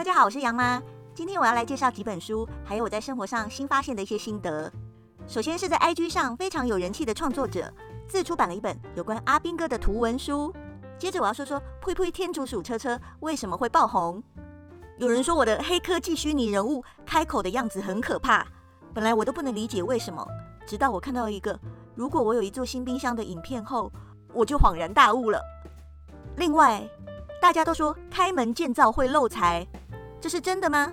大家好，我是杨妈。今天我要来介绍几本书，还有我在生活上新发现的一些心得。首先是在 IG 上非常有人气的创作者自出版了一本有关阿兵哥的图文书。接着我要说说呸呸天竺鼠车车为什么会爆红。有人说我的黑科技虚拟人物开口的样子很可怕，本来我都不能理解为什么，直到我看到一个如果我有一座新冰箱的影片后，我就恍然大悟了。另外，大家都说开门见灶会漏财，这是真的吗？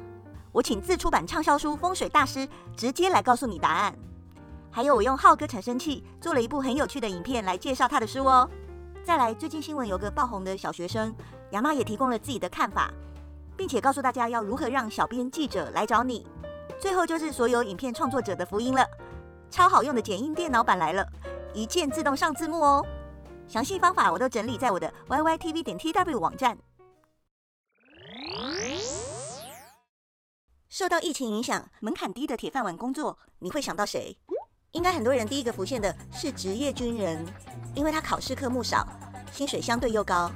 我请自出版畅销书风水大师直接来告诉你答案。还有，我用浩哥产生器做了一部很有趣的影片来介绍他的书哦。再来，最近新闻有个爆红的小学生，杨妈也提供了自己的看法，并且告诉大家要如何让小编记者来找你。最后就是所有影片创作者的福音了，超好用的剪映电脑版来了，一键自动上字幕哦。详细方法我都整理在我的 yytv 点 tw 网站。受到疫情影响，门槛低的铁饭碗工作，你会想到谁？应该很多人第一个浮现的是职业军人，因为他考试科目少，薪水相对又高。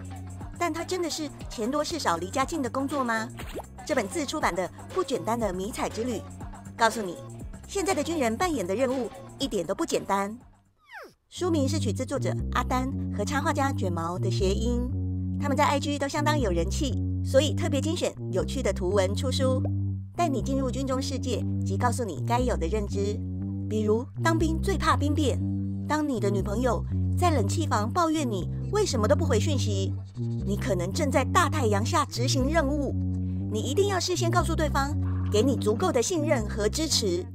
但他真的是钱多事少、离家近的工作吗？这本自出版的不简单的迷彩之旅，告诉你，现在的军人扮演的任务一点都不简单。书名是取自作者阿丹和插画家卷毛的谐音，他们在 IG 都相当有人气，所以特别精选有趣的图文出书，带你进入军中世界及告诉你该有的认知。比如当兵最怕兵变，当你的女朋友在冷气房抱怨你为什么都不回讯息，你可能正在大太阳下执行任务，你一定要事先告诉对方，给你足够的信任和支持。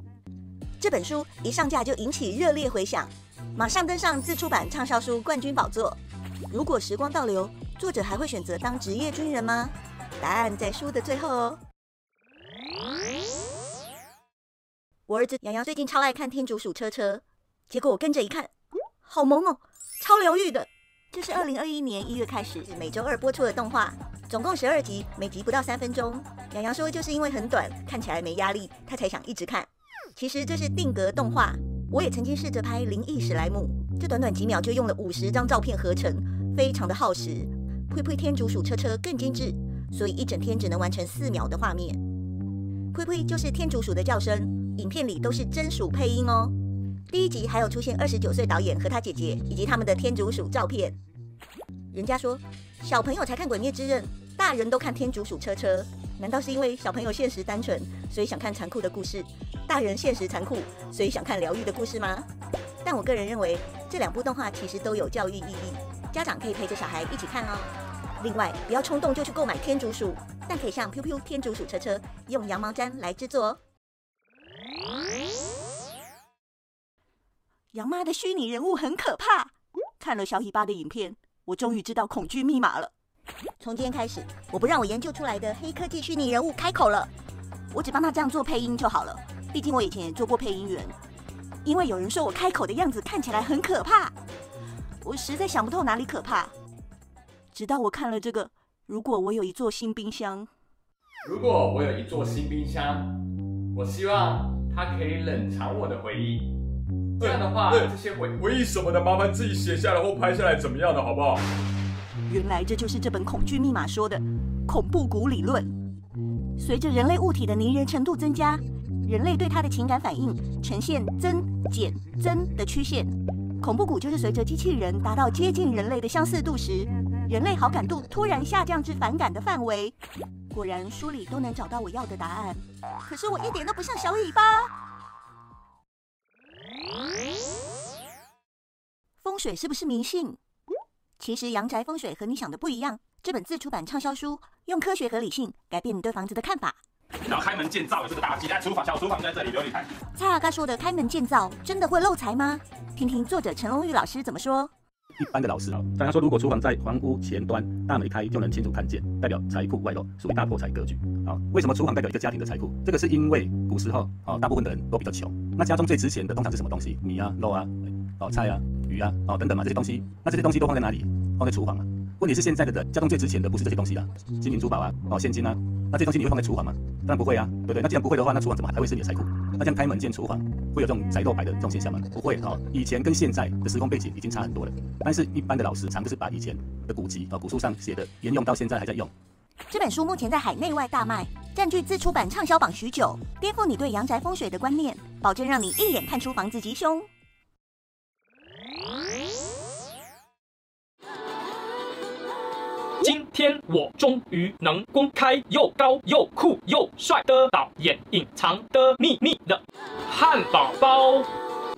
这本书一上架就引起热烈回响。马上登上自出版畅销书冠军宝座。如果时光倒流，作者还会选择当职业军人吗？答案在书的最后哦。我儿子洋洋最近超爱看《天竺鼠车车》，结果我跟着一看，好萌哦，超疗愈的。这是二零二一年一月开始每周二播出的动画，总共十二集，每集不到三分钟。洋洋说，就是因为很短，看起来没压力，他才想一直看。其实这是定格动画。我也曾经试着拍灵异史莱姆，这短短几秒就用了五十张照片合成，非常的耗时。呸呸天竺鼠车车更精致，所以一整天只能完成四秒的画面。呸呸就是天竺鼠的叫声，影片里都是真鼠配音哦。第一集还有出现二十九岁导演和他姐姐以及他们的天竺鼠照片。人家说小朋友才看《鬼灭之刃》，大人都看天竺鼠车车，难道是因为小朋友现实单纯，所以想看残酷的故事？大人现实残酷，所以想看疗愈的故事吗？但我个人认为，这两部动画其实都有教育意义，家长可以陪着小孩一起看哦。另外，不要冲动就去购买天竺鼠，但可以像 PUPU 天竺鼠车车用羊毛毡来制作哦。杨妈的虚拟人物很可怕，看了小尾巴的影片，我终于知道恐惧密码了。从今天开始，我不让我研究出来的黑科技虚拟人物开口了，我只帮他这样做配音就好了。毕竟我以前也做过配音员，因为有人说我开口的样子看起来很可怕，我实在想不透哪里可怕。直到我看了这个，如果我有一座新冰箱，如果我有一座新冰箱，我希望它可以冷藏我的回忆。这样的话，这些回回忆什么的，麻烦自己写下来或拍下来，怎么样的，好不好？原来这就是这本恐惧密码说的恐怖谷理论。随着人类物体的拟人程度增加，人类对它的情感反应呈现增减增的曲线，恐怖谷就是随着机器人达到接近人类的相似度时，人类好感度突然下降至反感的范围。果然书里都能找到我要的答案，可是我一点都不像小尾巴。风水是不是迷信？其实阳宅风水和你想的不一样。这本自出版畅销书用科学和理性改变你对房子的看法。然后开门见灶有这个大忌，在厨房，小厨房在这里，留你看。蔡阿嘎说的开门见灶真的会漏财吗？听听作者陈龙玉老师怎么说。一般的老师啊，但他说如果厨房在房屋前端，大门开就能清楚看见，代表财库外露，属于大破财格局。啊，为什么厨房代表一个家庭的财库？这个是因为古时候啊，大部分的人都比较穷，那家中最值钱的通常是什么东西？米啊、肉啊、哦菜啊、鱼啊、哦等等嘛这些东西，那这些东西都放在哪里？放在厨房啊。问题是现在的人家中最值钱的不是这些东西啊，金银珠宝啊，哦现金啊。那这些东西你会放在厨房吗？当然不会啊，对不对？那既然不会的话，那厨房怎么还会是你的财库？那这样开门见厨房，会有这种宅斗白的这种现象吗？不会、哦。以前跟现在的时空背景已经差很多了。但是一般的老师常就是把以前的古籍啊、古书上写的沿用到现在还在用。这本书目前在海内外大卖，占据自出版畅销榜许久，颠覆你对阳宅风水的观念，保证让你一眼看出房子吉凶。今天我终于能公开又高又酷又帅的导演隐藏的秘密了。汉堡包，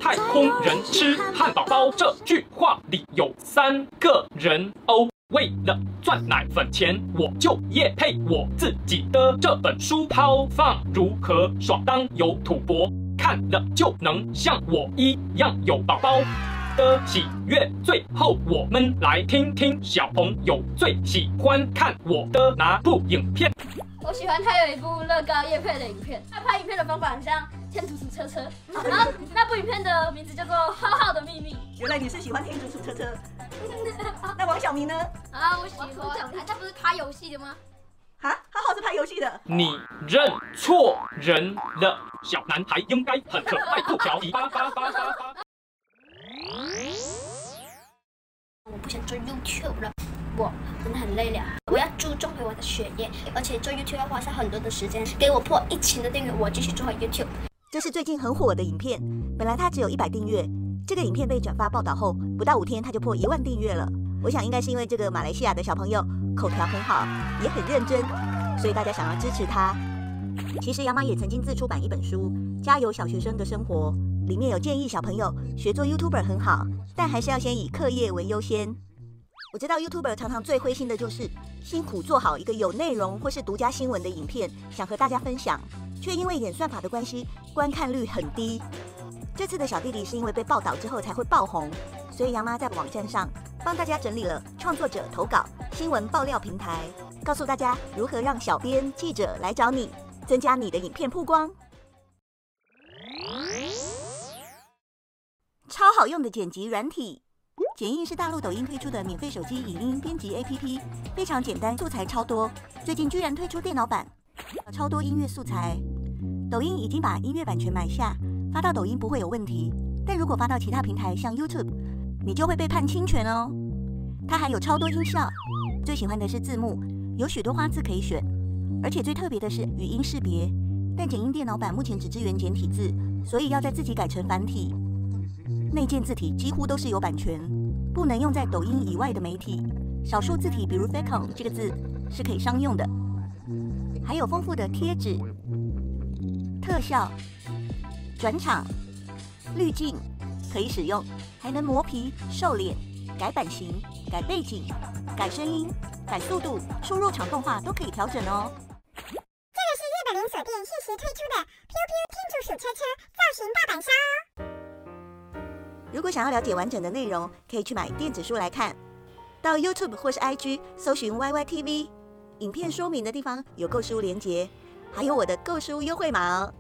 太空人吃汉堡包这句话里有三个人哦。为了赚奶粉钱，我就业配我自己的这本书，抛放如何爽当有土博，看了就能像我一样有宝宝。的喜悦。最后，我们来听听小朋友最喜欢看我的哪部影片。我喜欢他有一部乐高叶配的影片，他拍影片的方法很像天竺鼠车车，然后那部影片的名字叫做《浩浩的秘密》。原来你是喜欢天竺鼠车车。那王小明呢？啊，我喜欢。他不是拍游戏的吗？啊，浩浩是拍游戏的。你认错人了，小男孩应该很可爱，不调皮。我不想做 YouTube 了，我真的很累了。我要注重回我的学业，而且做 YouTube 要花上很多的时间。给我破一千的订阅，我继续做 YouTube。这是最近很火的影片，本来它只有一百订阅，这个影片被转发报道后，不到五天它就破一万订阅了。我想应该是因为这个马来西亚的小朋友口条很好，也很认真，所以大家想要支持他。其实杨妈也曾经自出版一本书《加油小学生的生活》。里面有建议小朋友学做 YouTuber 很好，但还是要先以课业为优先。我知道 YouTuber 常常最灰心的就是辛苦做好一个有内容或是独家新闻的影片，想和大家分享，却因为演算法的关系，观看率很低。这次的小弟弟是因为被报道之后才会爆红，所以杨妈在网站上帮大家整理了创作者投稿新闻爆料平台，告诉大家如何让小编记者来找你，增加你的影片曝光。超好用的剪辑软体，剪映是大陆抖音推出的免费手机影音编辑 APP，非常简单，素材超多。最近居然推出电脑版，超多音乐素材。抖音已经把音乐版权买下，发到抖音不会有问题。但如果发到其他平台，像 YouTube，你就会被判侵权哦。它还有超多音效，最喜欢的是字幕，有许多花字可以选，而且最特别的是语音识别。但剪映电脑版目前只支援简体字，所以要再自己改成繁体。内建字体几乎都是有版权，不能用在抖音以外的媒体。少数字体，比如 “facon” 这个字是可以商用的。还有丰富的贴纸、特效、转场、滤镜可以使用，还能磨皮、瘦脸、改版型、改背景、改声音、改速度，输入场动画都可以调整哦。这个是日本连锁店限时推出的 “Piu Piu 天竺鼠车车”造型大阪烧。如果想要了解完整的内容，可以去买电子书来看。到 YouTube 或是 IG 搜寻 YYTV，影片说明的地方有购书连结，还有我的购书优惠码哦。